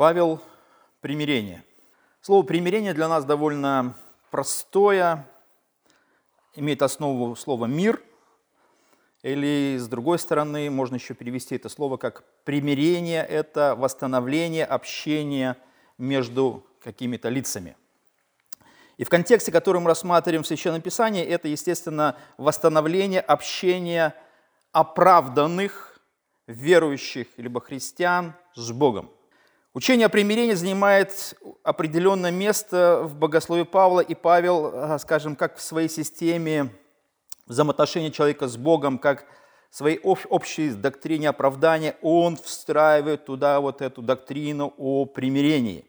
Павел – примирение. Слово «примирение» для нас довольно простое, имеет основу слова «мир», или, с другой стороны, можно еще перевести это слово как «примирение» – это восстановление общения между какими-то лицами. И в контексте, который мы рассматриваем в Священном Писании, это, естественно, восстановление общения оправданных верующих, либо христиан с Богом – Учение о примирении занимает определенное место в богословии Павла, и Павел, а, скажем, как в своей системе взаимоотношений человека с Богом, как в своей общей доктрине оправдания, он встраивает туда вот эту доктрину о примирении.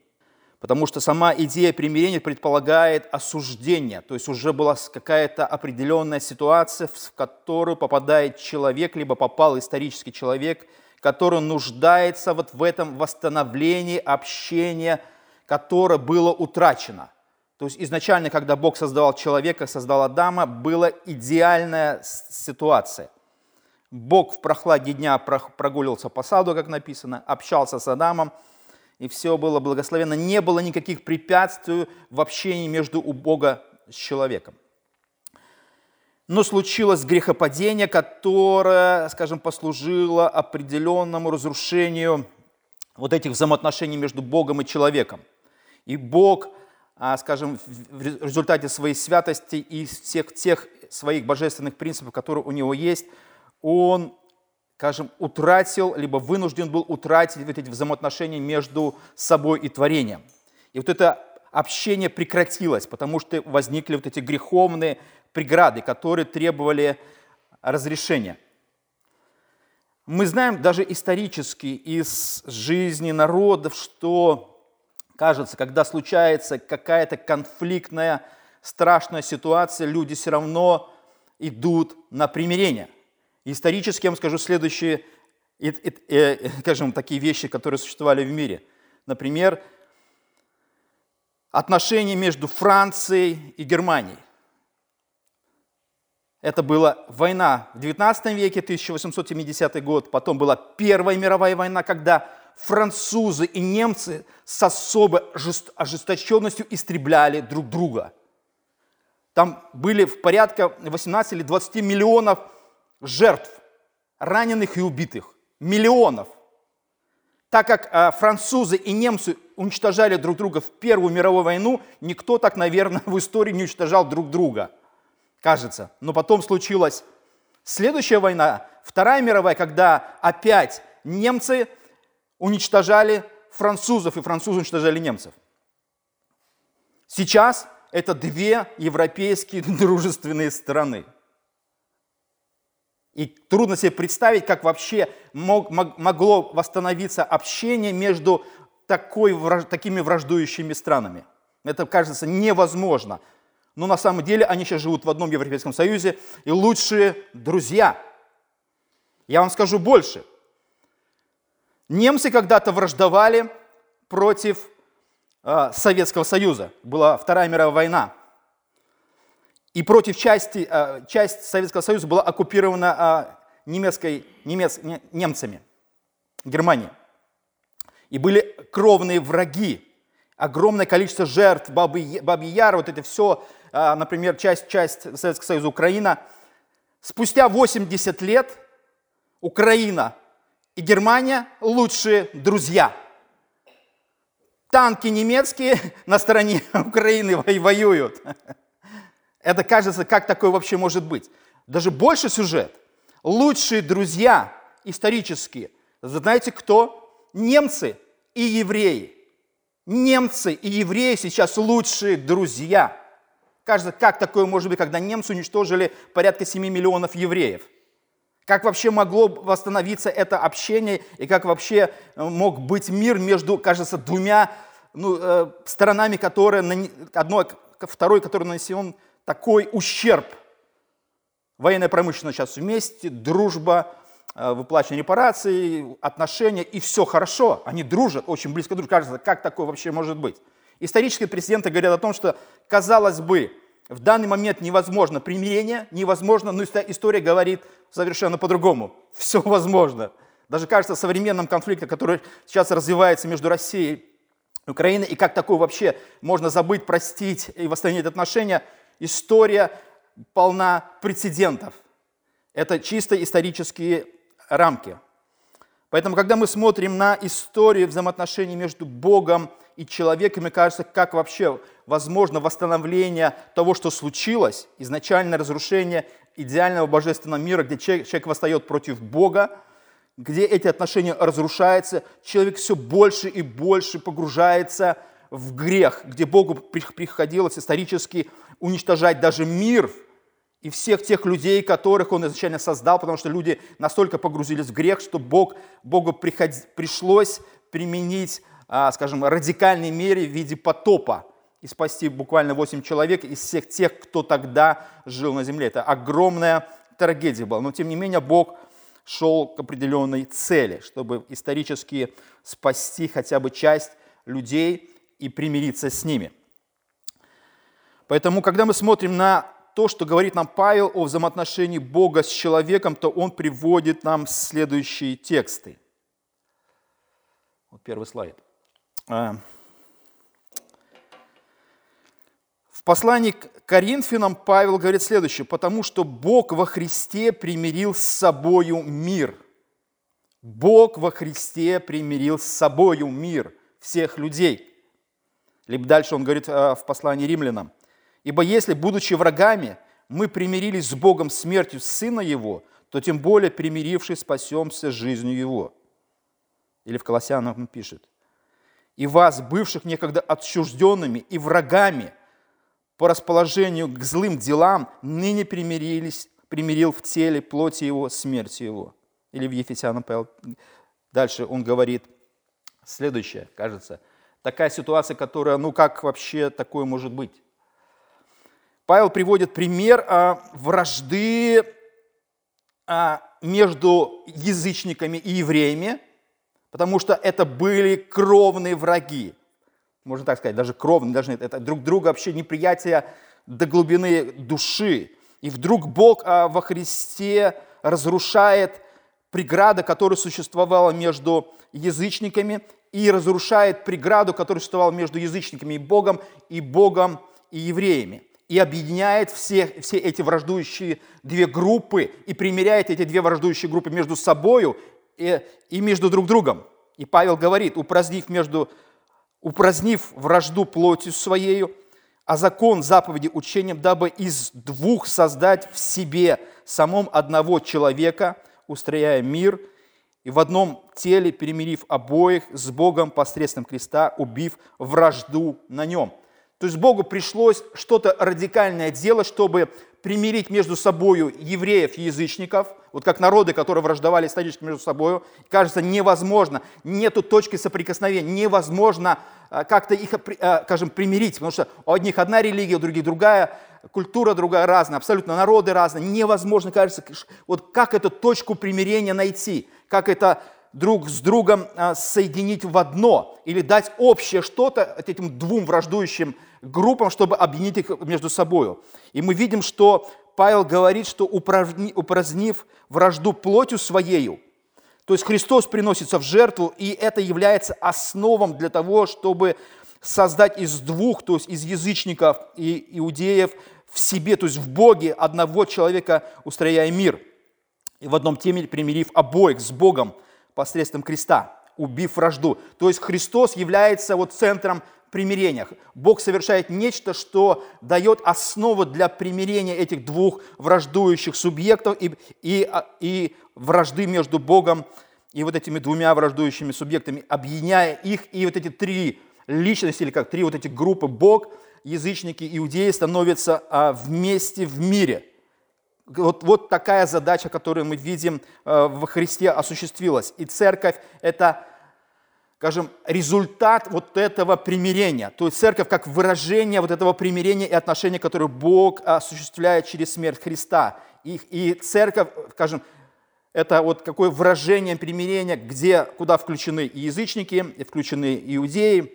Потому что сама идея примирения предполагает осуждение, то есть уже была какая-то определенная ситуация, в которую попадает человек, либо попал исторический человек – который нуждается вот в этом восстановлении общения, которое было утрачено. То есть изначально, когда Бог создавал человека, создал Адама, была идеальная ситуация. Бог в прохладе дня прогуливался по саду, как написано, общался с Адамом, и все было благословенно. Не было никаких препятствий в общении между у Бога с человеком но случилось грехопадение, которое, скажем, послужило определенному разрушению вот этих взаимоотношений между Богом и человеком. И Бог, а, скажем, в результате своей святости и всех тех своих божественных принципов, которые у него есть, он, скажем, утратил, либо вынужден был утратить вот эти взаимоотношения между собой и творением. И вот это общение прекратилось, потому что возникли вот эти греховные преграды, которые требовали разрешения. Мы знаем даже исторически из жизни народов, что, кажется, когда случается какая-то конфликтная, страшная ситуация, люди все равно идут на примирение. Исторически я вам скажу следующие, э, скажем, такие вещи, которые существовали в мире. Например, отношения между Францией и Германией. Это была война в 19 веке, 1870 год, потом была Первая мировая война, когда французы и немцы с особой ожесточенностью истребляли друг друга. Там были в порядка 18 или 20 миллионов жертв, раненых и убитых. Миллионов. Так как а, французы и немцы уничтожали друг друга в Первую мировую войну, никто так, наверное, в истории не уничтожал друг друга – кажется. Но потом случилась следующая война, Вторая мировая, когда опять немцы уничтожали французов, и французы уничтожали немцев. Сейчас это две европейские дружественные страны. И трудно себе представить, как вообще мог, могло восстановиться общение между такой, такими враждующими странами. Это кажется невозможно. Но на самом деле они сейчас живут в одном Европейском Союзе и лучшие друзья. Я вам скажу больше. Немцы когда-то враждовали против э, Советского Союза. Была Вторая мировая война. И против части, э, часть Советского Союза была оккупирована э, немецкой, немец, немцами, Германией. И были кровные враги, огромное количество жертв, Бабы, Бабьи Яр, вот это все например, часть, часть Советского Союза Украина, спустя 80 лет Украина и Германия лучшие друзья. Танки немецкие на стороне Украины воюют. Это кажется, как такое вообще может быть? Даже больше сюжет. Лучшие друзья исторические. Знаете кто? Немцы и евреи. Немцы и евреи сейчас лучшие друзья – Кажется, как такое может быть, когда немцы уничтожили порядка 7 миллионов евреев? Как вообще могло восстановиться это общение и как вообще э, мог быть мир между, кажется, двумя ну, э, сторонами, которые, одной, второй, который нанесен такой ущерб. Военная промышленность сейчас вместе, дружба, э, выплачивание репараций, отношения, и все хорошо. Они дружат, очень близко дружат. Кажется, как такое вообще может быть? Исторические прецеденты говорят о том, что, казалось бы, в данный момент невозможно примирение, невозможно, но история говорит совершенно по-другому. Все возможно. даже кажется, современном конфликте, который сейчас развивается между Россией и Украиной, и как такое вообще можно забыть, простить и восстановить отношения, история полна прецедентов. Это чисто исторические рамки. Поэтому, когда мы смотрим на историю взаимоотношений между Богом и человеком, мне кажется, как вообще возможно восстановление того, что случилось, изначальное разрушение идеального божественного мира, где человек, человек восстает против Бога, где эти отношения разрушаются, человек все больше и больше погружается в грех, где Богу приходилось исторически уничтожать даже мир и всех тех людей, которых Он изначально создал, потому что люди настолько погрузились в грех, что Бог, Богу приход, пришлось применить, скажем, радикальной мере в виде потопа и спасти буквально 8 человек из всех тех, кто тогда жил на земле. Это огромная трагедия была. Но тем не менее Бог шел к определенной цели, чтобы исторически спасти хотя бы часть людей и примириться с ними. Поэтому, когда мы смотрим на то, что говорит нам Павел о взаимоотношении Бога с человеком, то он приводит нам следующие тексты. Вот первый слайд. А, в послании к Коринфянам Павел говорит следующее, потому что Бог во Христе примирил с собою мир. Бог во Христе примирил с собою мир всех людей. Либо дальше он говорит а, в послании римлянам, Ибо если, будучи врагами, мы примирились с Богом смертью Сына Его, то тем более примирившись спасемся жизнью Его. Или в Колоссянам он пишет. И вас, бывших некогда отчужденными и врагами по расположению к злым делам, ныне примирились, примирил в теле плоти Его смертью Его. Или в Ефесянам Павел. Дальше он говорит следующее, кажется. Такая ситуация, которая, ну как вообще такое может быть? Павел приводит пример а, вражды а, между язычниками и евреями, потому что это были кровные враги. Можно так сказать, даже кровные, даже это друг друга вообще неприятие до глубины души. И вдруг Бог а, во Христе разрушает преграду, которая существовала между язычниками, и разрушает преграду, которая существовала между язычниками и Богом, и Богом и евреями и объединяет все, все эти враждующие две группы и примеряет эти две враждующие группы между собой и, и между друг другом. И Павел говорит, упразднив, между, упразднив вражду плотью своею, а закон заповеди учением, дабы из двух создать в себе самом одного человека, устрояя мир, и в одном теле перемирив обоих с Богом посредством креста, убив вражду на нем. То есть Богу пришлось что-то радикальное делать, чтобы примирить между собой евреев и язычников, вот как народы, которые враждовали исторически между собой, кажется невозможно, нету точки соприкосновения, невозможно а, как-то их, а, скажем, примирить, потому что у одних одна религия, у других другая, культура другая разная, абсолютно народы разные, невозможно, кажется, вот как эту точку примирения найти, как это друг с другом а, соединить в одно или дать общее что-то этим двум враждующим группам, чтобы объединить их между собой. И мы видим, что Павел говорит, что упразднив вражду плотью своею, то есть Христос приносится в жертву, и это является основом для того, чтобы создать из двух, то есть из язычников и иудеев в себе, то есть в Боге одного человека, устрояя мир. И в одном теме примирив обоих с Богом посредством креста, убив вражду. То есть Христос является вот центром примирениях. Бог совершает нечто, что дает основу для примирения этих двух враждующих субъектов и, и, а, и вражды между Богом и вот этими двумя враждующими субъектами, объединяя их, и вот эти три личности, или как три вот эти группы, Бог, язычники, иудеи становятся а, вместе в мире. Вот, вот такая задача, которую мы видим а, во Христе осуществилась. И церковь – это скажем, результат вот этого примирения. То есть церковь как выражение вот этого примирения и отношения, которое Бог осуществляет через смерть Христа. И, и церковь, скажем, это вот какое выражение примирения, где, куда включены и язычники, и включены иудеи,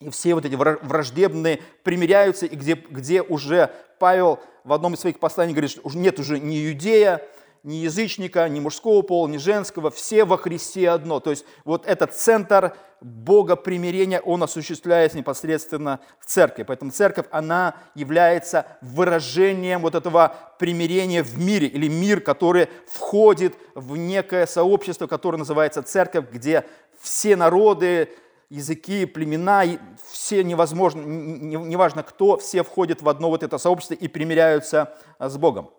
и все вот эти враждебные примиряются, и где, где уже Павел в одном из своих посланий говорит, что нет уже ни иудея, ни язычника, ни мужского пола, ни женского, все во Христе одно. То есть вот этот центр Бога примирения, он осуществляется непосредственно в церкви. Поэтому церковь, она является выражением вот этого примирения в мире, или мир, который входит в некое сообщество, которое называется церковь, где все народы, языки, племена, все невозможно, неважно кто, все входят в одно вот это сообщество и примиряются с Богом.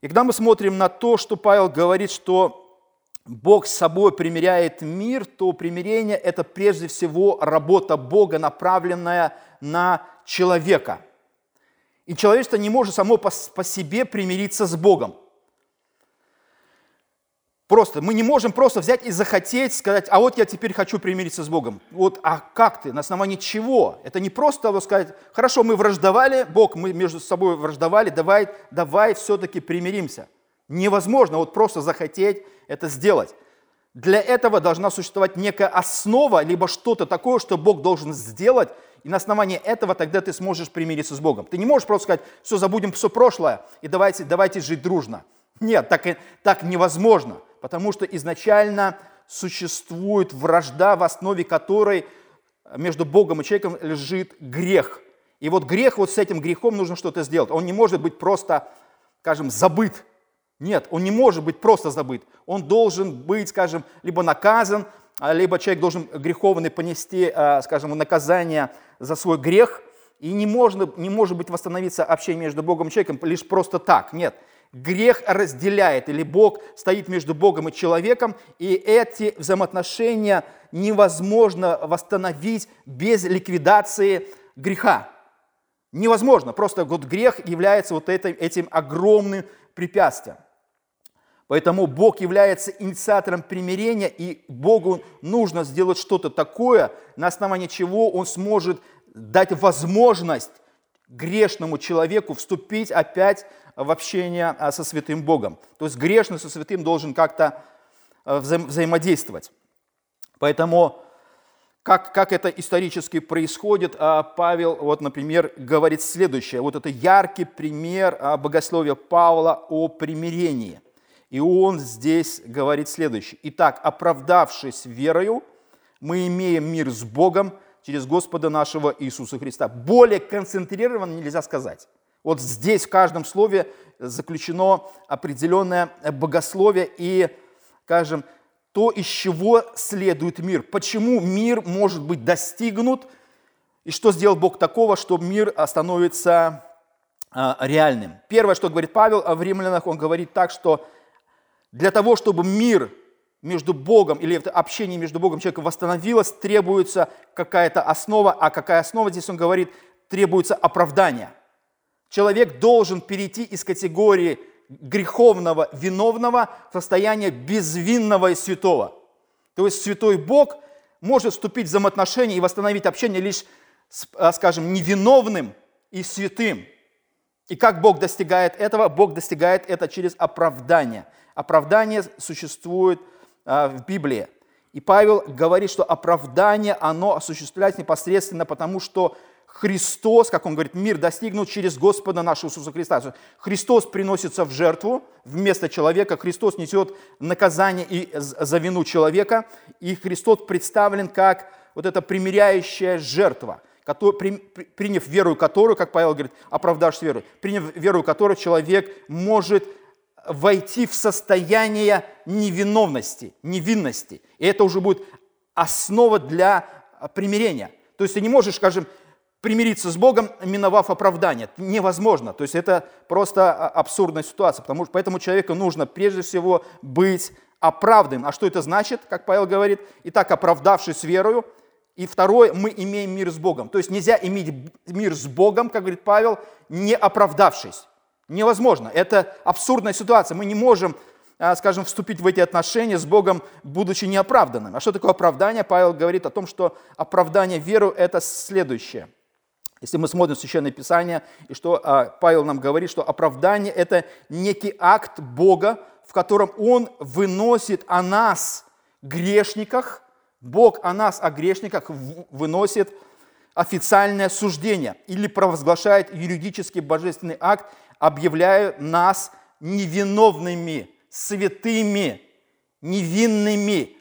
И когда мы смотрим на то, что Павел говорит, что Бог с собой примиряет мир, то примирение – это прежде всего работа Бога, направленная на человека. И человечество не может само по, себе примириться с Богом – Просто мы не можем просто взять и захотеть сказать, а вот я теперь хочу примириться с Богом. Вот, а как ты? На основании чего? Это не просто вот сказать, хорошо, мы враждовали, Бог, мы между собой враждовали, давай, давай все-таки примиримся. Невозможно вот просто захотеть это сделать. Для этого должна существовать некая основа, либо что-то такое, что Бог должен сделать, и на основании этого тогда ты сможешь примириться с Богом. Ты не можешь просто сказать, все, забудем все прошлое, и давайте, давайте жить дружно. Нет, так, так невозможно потому что изначально существует вражда, в основе которой между Богом и человеком лежит грех. И вот грех, вот с этим грехом нужно что-то сделать. Он не может быть просто, скажем, забыт. Нет, он не может быть просто забыт. Он должен быть, скажем, либо наказан, а, либо человек должен греховный понести, а, скажем, наказание за свой грех, и не, можно, не может быть восстановиться общение между Богом и человеком лишь просто так. Нет, грех разделяет, или Бог стоит между Богом и человеком, и эти взаимоотношения невозможно восстановить без ликвидации греха. Невозможно, просто вот грех является вот этим, этим огромным препятствием. Поэтому Бог является инициатором примирения, и Богу нужно сделать что-то такое, на основании чего Он сможет дать возможность грешному человеку вступить опять в общение а, со святым Богом. То есть грешный со святым должен как-то а, вза взаимодействовать. Поэтому как, как это исторически происходит, а, Павел, вот, например, говорит следующее. Вот это яркий пример богословия Павла о примирении. И он здесь говорит следующее. «Итак, оправдавшись верою, мы имеем мир с Богом через Господа нашего Иисуса Христа». Более концентрированно нельзя сказать. Вот здесь в каждом слове заключено определенное богословие и, скажем, то, из чего следует мир. Почему мир может быть достигнут, и что сделал Бог такого, что мир становится а, реальным. Первое, что говорит Павел в римлянах, он говорит так, что для того, чтобы мир между Богом или общение между Богом и человеком восстановилось, требуется какая-то основа, а какая основа здесь он говорит, требуется оправдание – Человек должен перейти из категории греховного, виновного в состояние безвинного и святого. То есть святой Бог может вступить в взаимоотношения и восстановить общение лишь, а, скажем, невиновным и святым. И как Бог достигает этого? Бог достигает это через оправдание. Оправдание существует а, в Библии. И Павел говорит, что оправдание, оно осуществляется непосредственно потому, что Христос, как он говорит, мир достигнут через Господа нашего Иисуса Христа. Христос приносится в жертву вместо человека, Христос несет наказание и за вину человека, и Христос представлен как вот эта примиряющая жертва, приняв веру которую, как Павел говорит, оправдавшись веру, приняв веру которую человек может войти в состояние невиновности, невинности. И это уже будет основа для примирения. То есть ты не можешь, скажем, примириться с Богом, миновав оправдание. Невозможно. То есть это просто а, абсурдная ситуация. Потому, что поэтому человеку нужно прежде всего быть оправданным. А что это значит, как Павел говорит? Итак, оправдавшись верою. И второе, мы имеем мир с Богом. То есть нельзя иметь мир с Богом, как говорит Павел, не оправдавшись. Невозможно. Это абсурдная ситуация. Мы не можем, а, скажем, вступить в эти отношения с Богом, будучи неоправданным. А что такое оправдание? Павел говорит о том, что оправдание веру – это следующее. Если мы смотрим Священное Писание, и что а, Павел нам говорит, что оправдание – это некий акт Бога, в котором Он выносит о нас, грешниках, Бог о нас, о грешниках, выносит официальное суждение или провозглашает юридический божественный акт, объявляя нас невиновными святыми, невинными,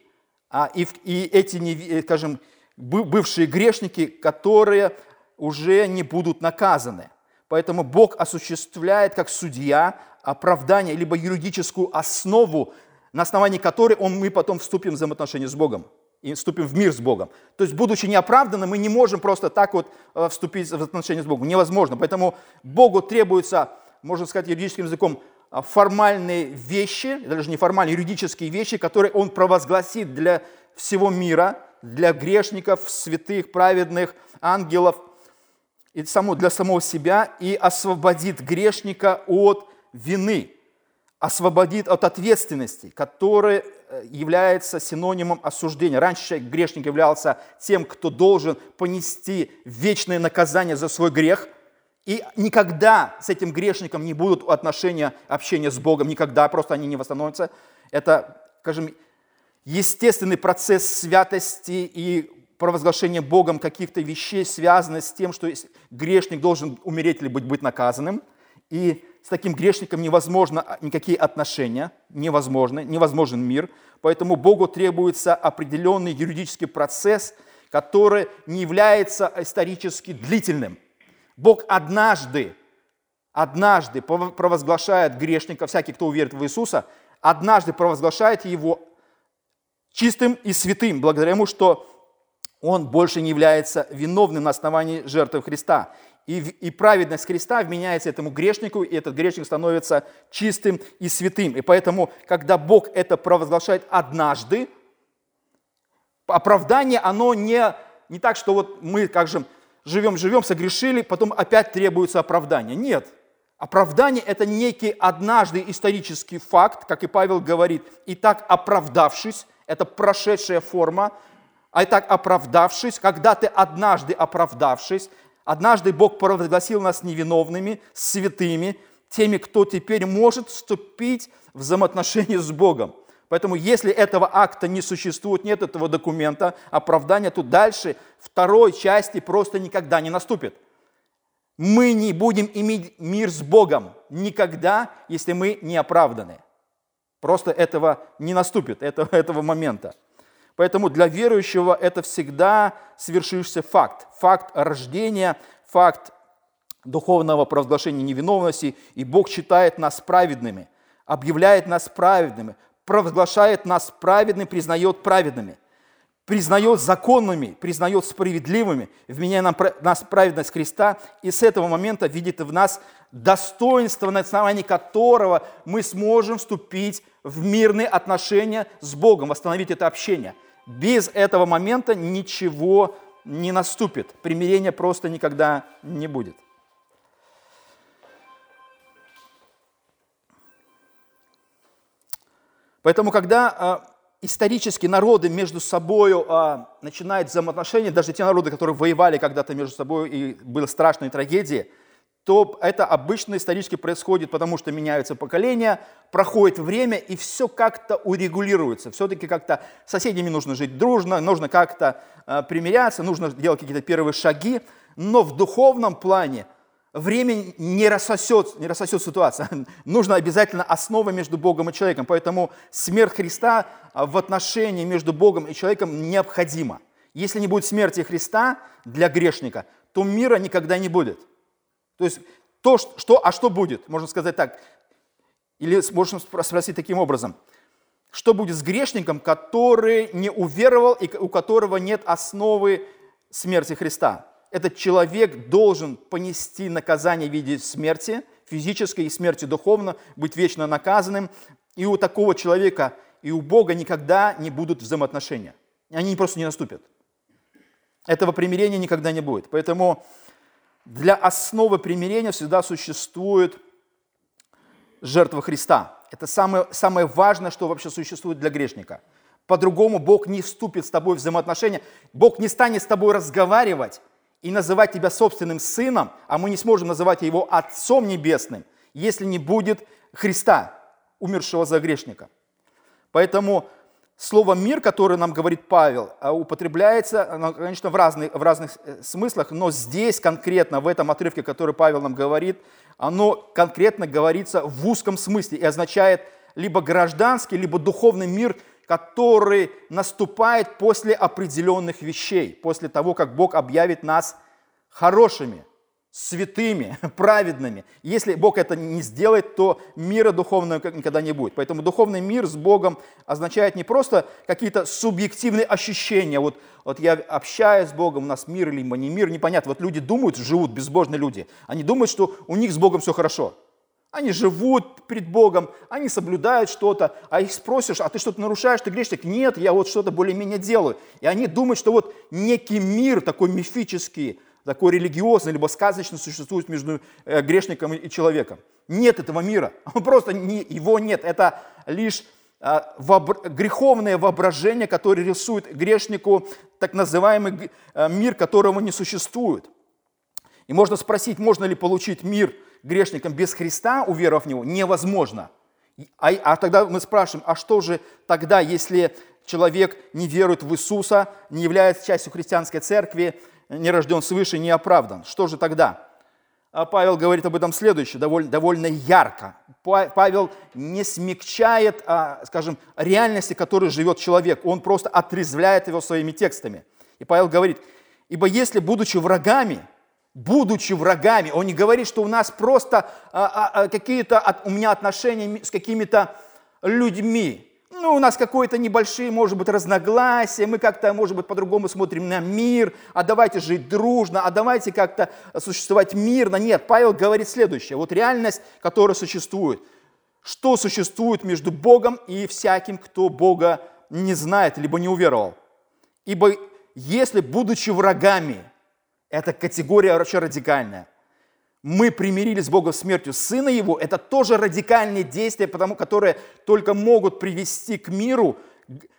а и, и эти, скажем, бывшие грешники, которые уже не будут наказаны. Поэтому Бог осуществляет как судья оправдание, либо юридическую основу, на основании которой он, мы потом вступим в взаимоотношения с Богом и вступим в мир с Богом. То есть, будучи неоправданным, мы не можем просто так вот э, вступить в отношения с Богом. Невозможно. Поэтому Богу требуется, можно сказать юридическим языком, э, формальные вещи, даже не формальные, юридические вещи, которые Он провозгласит для всего мира, для грешников, святых, праведных, ангелов, и само, для самого себя, и освободит грешника от вины, освободит от ответственности, которая э, является синонимом осуждения. Раньше грешник являлся тем, кто должен понести вечное наказание за свой грех, и никогда с этим грешником не будут отношения, общения с Богом, никогда, просто они не восстановятся. Это, скажем, естественный процесс святости и провозглашения Богом каких-то вещей, связанных с тем, что грешник должен умереть или быть, наказанным. И с таким грешником невозможно никакие отношения, невозможно, невозможен мир. Поэтому Богу требуется определенный юридический процесс, который не является исторически длительным. Бог однажды, однажды провозглашает грешника, всякий, кто уверит в Иисуса, однажды провозглашает его чистым и святым, благодаря ему, что он больше не является виновным на основании жертвы Христа. И, и праведность Христа вменяется этому грешнику, и этот грешник становится чистым и святым. И поэтому, когда Бог это провозглашает однажды, оправдание, оно не, не так, что вот мы, как же, живем-живем, согрешили, потом опять требуется оправдание. Нет. Оправдание – это некий однажды исторический факт, как и Павел говорит, и так оправдавшись, это прошедшая форма, а и так оправдавшись, когда ты однажды оправдавшись, однажды Бог провозгласил нас невиновными, святыми, теми, кто теперь может вступить в взаимоотношения с Богом. Поэтому если этого акта не существует, нет этого документа оправдания, то дальше второй части просто никогда не наступит. Мы не будем иметь мир с Богом никогда, если мы не оправданы. Просто этого не наступит, этого, этого момента. Поэтому для верующего это всегда свершившийся факт. Факт рождения, факт духовного провозглашения невиновности. И Бог считает нас праведными, объявляет нас праведными, провозглашает нас праведными, признает праведными, признает законными, признает справедливыми, вменяя нам, нас праведность Христа, и с этого момента видит в нас достоинство, на основании которого мы сможем вступить в мирные отношения с Богом, восстановить это общение – без этого момента ничего не наступит. Примирения просто никогда не будет. Поэтому, когда а, исторически народы между собой а, начинают взаимоотношения, даже те народы, которые воевали когда-то между собой и были страшные трагедии – то это обычно исторически происходит, потому что меняются поколения, проходит время, и все как-то урегулируется. Все-таки как-то соседями нужно жить дружно, нужно как-то э, примиряться, нужно делать какие-то первые шаги, но в духовном плане время не рассосет, не рассосет ситуацию. Нужно обязательно основа между Богом и человеком. Поэтому смерть Христа в отношении между Богом и человеком необходима. Если не будет смерти Христа для грешника, то мира никогда не будет – то есть то, что, а что будет? Можно сказать так. Или можно спросить таким образом. Что будет с грешником, который не уверовал и у которого нет основы смерти Христа? Этот человек должен понести наказание в виде смерти, физической и смерти духовно, быть вечно наказанным. И у такого человека и у Бога никогда не будут взаимоотношения. Они просто не наступят. Этого примирения никогда не будет. Поэтому для основы примирения всегда существует жертва Христа. Это самое, самое важное, что вообще существует для грешника. По-другому Бог не вступит с тобой в взаимоотношения, Бог не станет с тобой разговаривать и называть тебя собственным сыном, а мы не сможем называть его Отцом Небесным, если не будет Христа, умершего за грешника. Поэтому Слово «мир», которое нам говорит Павел, а, употребляется, конечно, в разных, в разных э, смыслах, но здесь конкретно, в этом отрывке, который Павел нам говорит, оно конкретно говорится в узком смысле и означает либо гражданский, либо духовный мир, который наступает после определенных вещей, после того, как Бог объявит нас хорошими – святыми, праведными. Если Бог это не сделает, то мира духовного никогда не будет. Поэтому духовный мир с Богом означает не просто какие-то субъективные ощущения. Вот, вот я общаюсь с Богом, у нас мир либо не мир, непонятно. Вот люди думают, живут, безбожные люди, они думают, что у них с Богом все хорошо. Они живут перед Богом, они соблюдают что-то, а их спросишь, а ты что-то нарушаешь, ты грешник? Нет, я вот что-то более-менее делаю. И они думают, что вот некий мир такой мифический, такой религиозный, либо сказочный существует между э, грешником и человеком. Нет этого мира. Просто не, его нет. Это лишь вообр... греховное воображение, которое рисует грешнику так называемый э, мир, которого не существует. И можно спросить, можно ли получить мир грешникам без Христа, уверовав в Него? Невозможно. А, а тогда мы спрашиваем, а что же тогда, если человек не верует в Иисуса, не является частью христианской церкви, не рожден свыше, не оправдан. Что же тогда? А Павел говорит об этом следующее, довольно, довольно ярко. Павел не смягчает, а, скажем, реальности, которой живет человек. Он просто отрезвляет его своими текстами. И Павел говорит, ибо если, будучи врагами, будучи врагами, он не говорит, что у нас просто а, а, а какие-то, у меня отношения с какими-то людьми, ну, у нас какое-то небольшие, может быть, разногласия, мы как-то, может быть, по-другому смотрим на мир, а давайте жить дружно, а давайте как-то существовать мирно. Нет, Павел говорит следующее. Вот реальность, которая существует. Что существует между Богом и всяким, кто Бога не знает, либо не уверовал. Ибо если, будучи врагами, эта категория очень радикальная, мы примирились с Богом смертью Сына Его, это тоже радикальные действия, потому, которые только могут привести к миру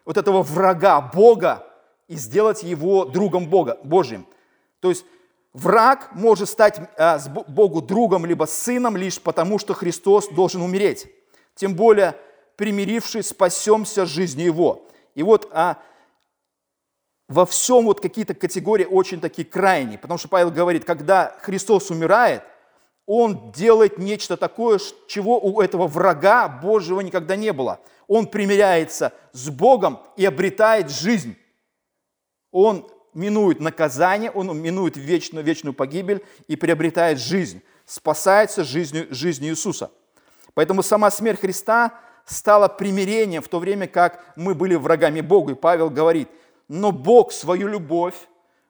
вот этого врага Бога и сделать его другом Бога, Божьим. То есть враг может стать а, Богу другом либо сыном лишь потому, что Христос должен умереть. Тем более, примирившись, спасемся жизнью Его. И вот а, во всем вот какие-то категории очень такие крайние, потому что Павел говорит, когда Христос умирает – он делает нечто такое, чего у этого врага Божьего никогда не было. Он примиряется с Богом и обретает жизнь. Он минует наказание, он минует вечную, вечную погибель и приобретает жизнь, спасается жизнью, жизнью Иисуса. Поэтому сама смерть Христа стала примирением в то время, как мы были врагами Бога. И Павел говорит, но Бог свою любовь,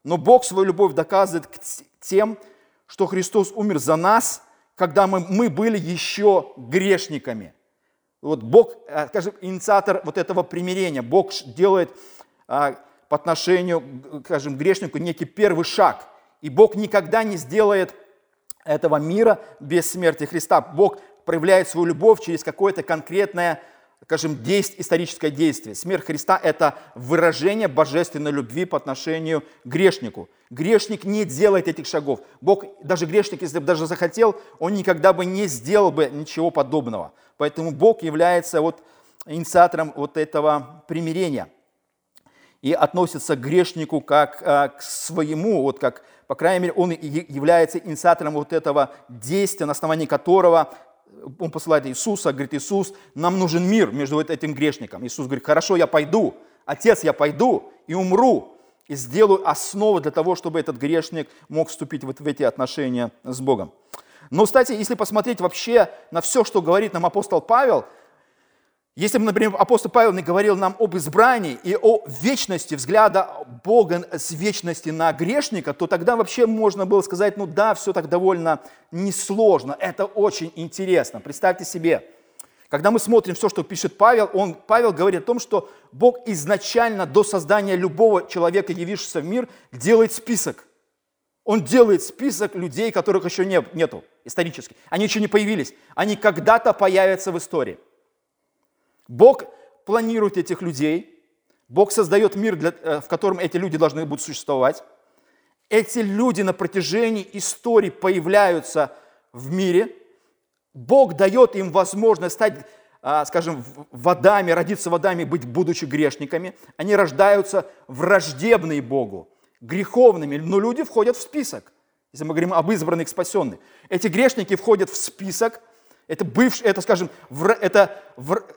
но Бог свою любовь доказывает к тем, что Христос умер за нас, когда мы, мы были еще грешниками. Вот Бог, э, скажем, инициатор вот этого примирения. Бог делает а, по отношению, скажем, к грешнику некий первый шаг. И Бог никогда не сделает этого мира без смерти Христа. Бог проявляет свою любовь через какое-то конкретное скажем, действие, историческое действие. Смерть Христа – это выражение божественной любви по отношению к грешнику. Грешник не делает этих шагов. Бог, даже грешник, если бы даже захотел, он никогда бы не сделал бы ничего подобного. Поэтому Бог является вот инициатором вот этого примирения и относится к грешнику как а, к своему, вот как, по крайней мере, он является инициатором вот этого действия, на основании которого он посылает Иисуса, говорит, Иисус, нам нужен мир между этим грешником. Иисус говорит, хорошо, я пойду, Отец, я пойду и умру, и сделаю основу для того, чтобы этот грешник мог вступить вот в эти отношения с Богом. Но, кстати, если посмотреть вообще на все, что говорит нам апостол Павел, если бы, например, апостол Павел не говорил нам об избрании и о вечности взгляда Бога с вечности на грешника, то тогда вообще можно было сказать, ну да, все так довольно несложно, это очень интересно. Представьте себе, когда мы смотрим все, что пишет Павел, он, Павел говорит о том, что Бог изначально до создания любого человека, явившегося в мир, делает список. Он делает список людей, которых еще нет, нету исторически. Они еще не появились. Они когда-то появятся в истории. Бог планирует этих людей, Бог создает мир, для, э, в котором эти люди должны будут существовать. Эти люди на протяжении истории появляются в мире. Бог дает им возможность стать, а, скажем, водами, родиться водами, быть будучи грешниками. Они рождаются враждебные Богу, греховными, но люди входят в список. Если мы говорим об избранных спасенных. Эти грешники входят в список – Это бывшие, это, скажем, это,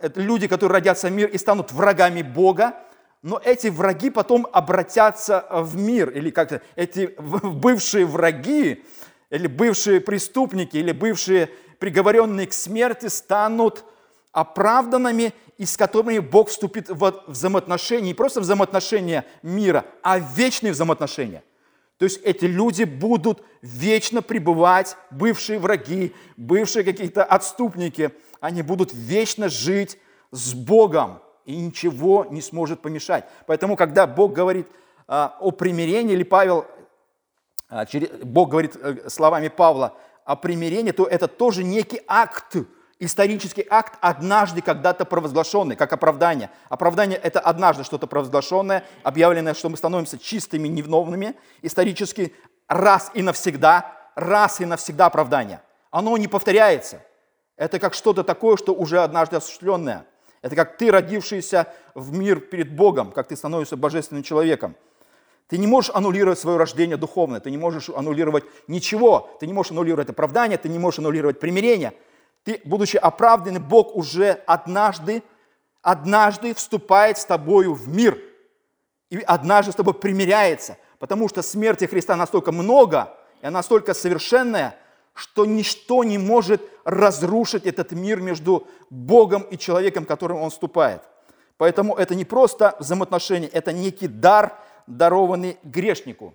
это люди, которые родятся в мир и станут врагами Бога, но эти враги потом обратятся в мир, или как-то эти бывшие враги, или бывшие преступники, или бывшие приговоренные к смерти станут оправданными и с которыми Бог вступит в взаимоотношения, не просто взаимоотношения мира, а вечные взаимоотношения. То есть эти люди будут вечно пребывать, бывшие враги, бывшие какие-то отступники, они будут вечно жить с Богом, и ничего не сможет помешать. Поэтому, когда Бог говорит а, о примирении, или Павел, а, через, Бог говорит а, словами Павла о примирении, то это тоже некий акт – исторический акт, однажды когда-то провозглашенный, как оправдание. Оправдание – это однажды что-то провозглашенное, объявленное, что мы становимся чистыми, невиновными, исторически раз и навсегда, раз и навсегда оправдание. Оно не повторяется. Это как что-то такое, что уже однажды осуществленное. Это как ты, родившийся в мир перед Богом, как ты становишься божественным человеком. Ты не можешь аннулировать свое рождение духовное, ты не можешь аннулировать ничего, ты не можешь аннулировать оправдание, ты не можешь аннулировать примирение – ты, будучи оправданный, Бог уже однажды, однажды вступает с тобою в мир. И однажды с тобой примиряется. Потому что смерти Христа настолько много, и она настолько совершенная, что ничто не может разрушить этот мир между Богом и человеком, которым он вступает. Поэтому это не просто взаимоотношения, это некий дар, дарованный грешнику.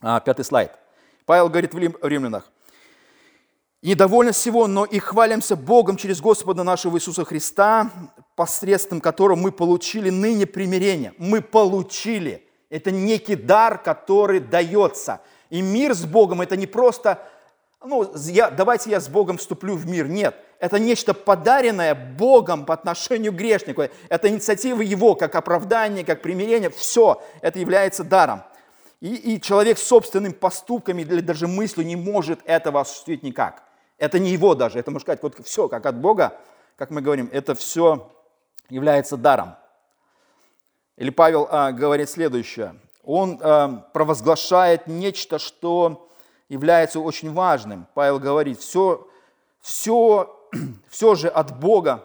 А, пятый слайд. Павел говорит в Римлянах – недовольны всего, но и хвалимся Богом через Господа нашего Иисуса Христа, посредством которого мы получили ныне примирение. Мы получили. Это некий дар, который дается. И мир с Богом – это не просто, ну, я, давайте я с Богом вступлю в мир. Нет, это нечто подаренное Богом по отношению к грешнику. Это инициатива Его, как оправдание, как примирение. Все это является даром. И, и человек собственными поступками или даже мыслью не может этого осуществить никак. Это не его даже, это, можно сказать, вот все, как от Бога, как мы говорим, это все является даром. Или Павел а, говорит следующее. Он а, провозглашает нечто, что является очень важным. Павел говорит, все, все, все же от Бога,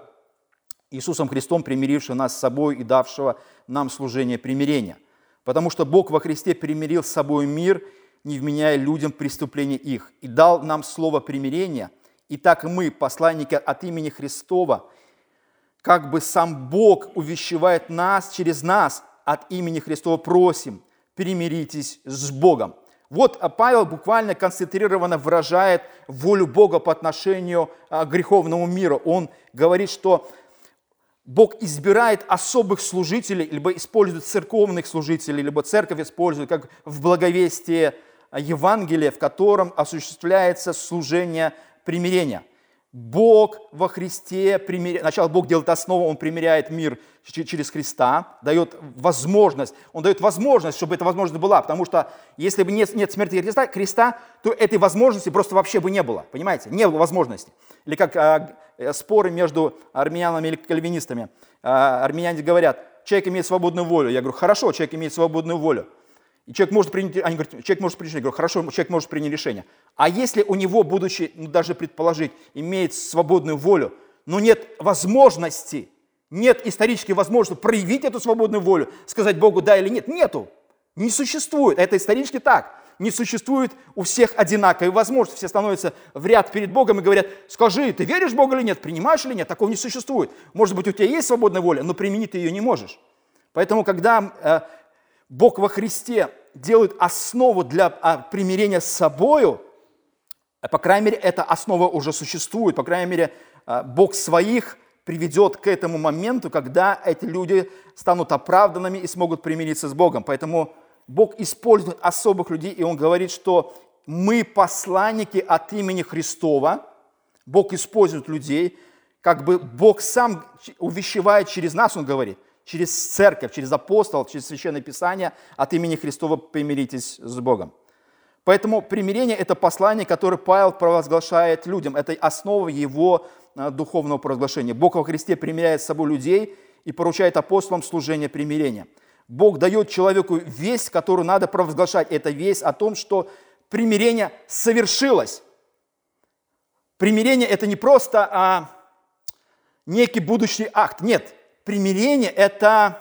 Иисусом Христом, примирившего нас с собой и давшего нам служение примирения. Потому что Бог во Христе примирил с собой мир – не вменяя людям преступления их, и дал нам слово примирения, и так мы, посланники от имени Христова, как бы сам Бог увещевает нас через нас от имени Христова просим, примиритесь с Богом. Вот Павел буквально концентрированно выражает волю Бога по отношению а, к греховному миру. Он говорит, что Бог избирает особых служителей, либо использует церковных служителей, либо церковь использует, как в благовестии Евангелие, в котором осуществляется служение примирения. Бог во Христе примиряет. Сначала Бог делает основу, Он примиряет мир через Христа, дает возможность, Он дает возможность, чтобы эта возможность была, потому что если бы нет, нет смерти Христа, Христа, то этой возможности просто вообще бы не было, понимаете? Не было возможности. Или как а, э, споры между армянами или кальвинистами. А, армяне говорят, человек имеет свободную волю. Я говорю, хорошо, человек имеет свободную волю. И человек может принять, они говорят, человек может принять решение. Я говорю, хорошо, человек может принять решение. А если у него, будучи, ну, даже предположить, имеет свободную волю, но нет возможности, нет исторической возможности проявить эту свободную волю, сказать Богу да или нет, нету. Не существует. Это исторически так. Не существует у всех одинаковой возможности. Все становятся в ряд перед Богом и говорят, скажи, ты веришь в Бога или нет, принимаешь или нет. Такого не существует. Может быть, у тебя есть свободная воля, но применить ты ее не можешь. Поэтому, когда э, Бог во Христе делает основу для а, примирения с собою, а, по крайней мере, эта основа уже существует, по крайней мере, а, Бог своих приведет к этому моменту, когда эти люди станут оправданными и смогут примириться с Богом. Поэтому Бог использует особых людей, и Он говорит, что мы посланники от имени Христова. Бог использует людей, как бы Бог сам увещевает через нас, Он говорит через церковь, через апостол, через Священное Писание от имени Христова примиритесь с Богом. Поэтому примирение – это послание, которое Павел провозглашает людям. Это основа его а, духовного провозглашения. Бог во Христе примиряет с собой людей и поручает апостолам служение примирения. Бог дает человеку весть, которую надо провозглашать. Это весть о том, что примирение совершилось. примирение – это не просто а, некий будущий акт. Нет, примирение – это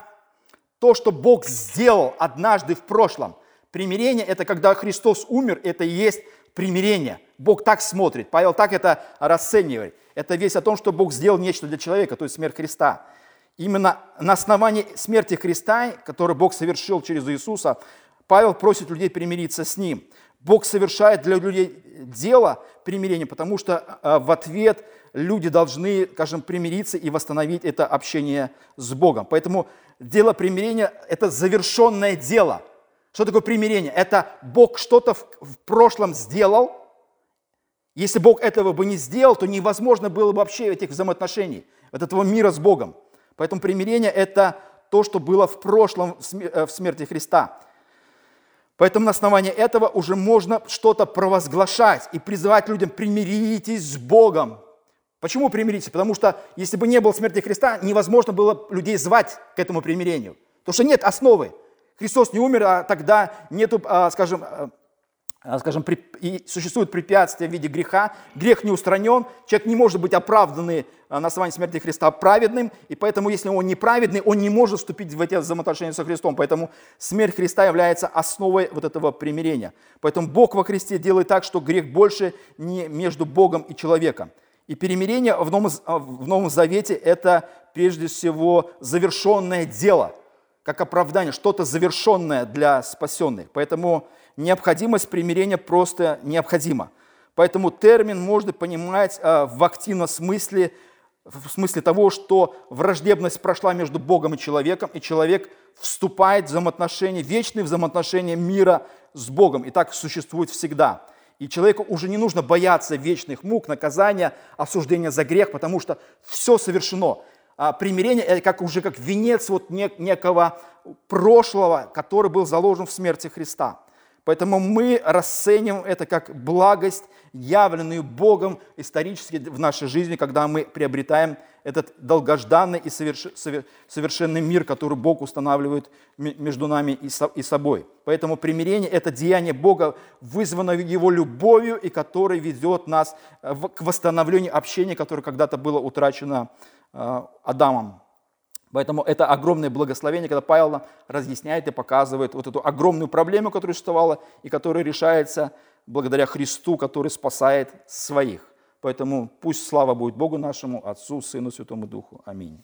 то, что Бог сделал однажды в прошлом. Примирение – это когда Христос умер, это и есть примирение. Бог так смотрит, Павел так это расценивает. Это весь о том, что Бог сделал нечто для человека, то есть смерть Христа. Именно на основании смерти Христа, который Бог совершил через Иисуса, Павел просит людей примириться с Ним. Бог совершает для людей дело примирения, потому что а, в ответ люди должны, скажем, примириться и восстановить это общение с Богом. Поэтому дело примирения – это завершенное дело. Что такое примирение? Это Бог что-то в, прошлом сделал. Если Бог этого бы не сделал, то невозможно было бы вообще этих взаимоотношений, вот этого мира с Богом. Поэтому примирение – это то, что было в прошлом в смерти Христа. Поэтому на основании этого уже можно что-то провозглашать и призывать людям примиритесь с Богом. Почему примиритесь? Потому что если бы не было смерти Христа, невозможно было людей звать к этому примирению. Потому что нет основы. Христос не умер, а тогда нету, а, скажем, а, а, скажем, и существует препятствие в виде греха, грех не устранен, человек не может быть оправданный на основании смерти Христа праведным, и поэтому, если он неправедный, он не может вступить в эти взаимоотношения со Христом. Поэтому смерть Христа является основой вот этого примирения. Поэтому Бог во Христе делает так, что грех больше не между Богом и человеком. И перемирение в Новом, а, в Новом Завете – это прежде всего завершенное дело, как оправдание, что-то завершенное для спасенных. Поэтому необходимость примирения просто необходима. Поэтому термин можно понимать а, в активном смысле, в смысле того, что враждебность прошла между Богом и человеком, и человек вступает в взаимоотношения, вечные взаимоотношения мира с Богом. И так существует всегда. И человеку уже не нужно бояться вечных мук, наказания, осуждения за грех, потому что все совершено. А примирение – это как, уже как венец вот некого прошлого, который был заложен в смерти Христа. Поэтому мы расцениваем это как благость, явленную Богом исторически в нашей жизни, когда мы приобретаем этот долгожданный и совершенный мир, который Бог устанавливает между нами и собой. Поэтому примирение – это деяние Бога, вызванное Его любовью и которое ведет нас э, к восстановлению общения, которое когда-то было утрачено э, Адамом. Поэтому это огромное благословение, когда Павел нам разъясняет и показывает вот эту огромную проблему, которая существовала и которая решается благодаря Христу, который спасает своих. Поэтому пусть слава будет Богу нашему, Отцу, Сыну, Святому Духу. Аминь.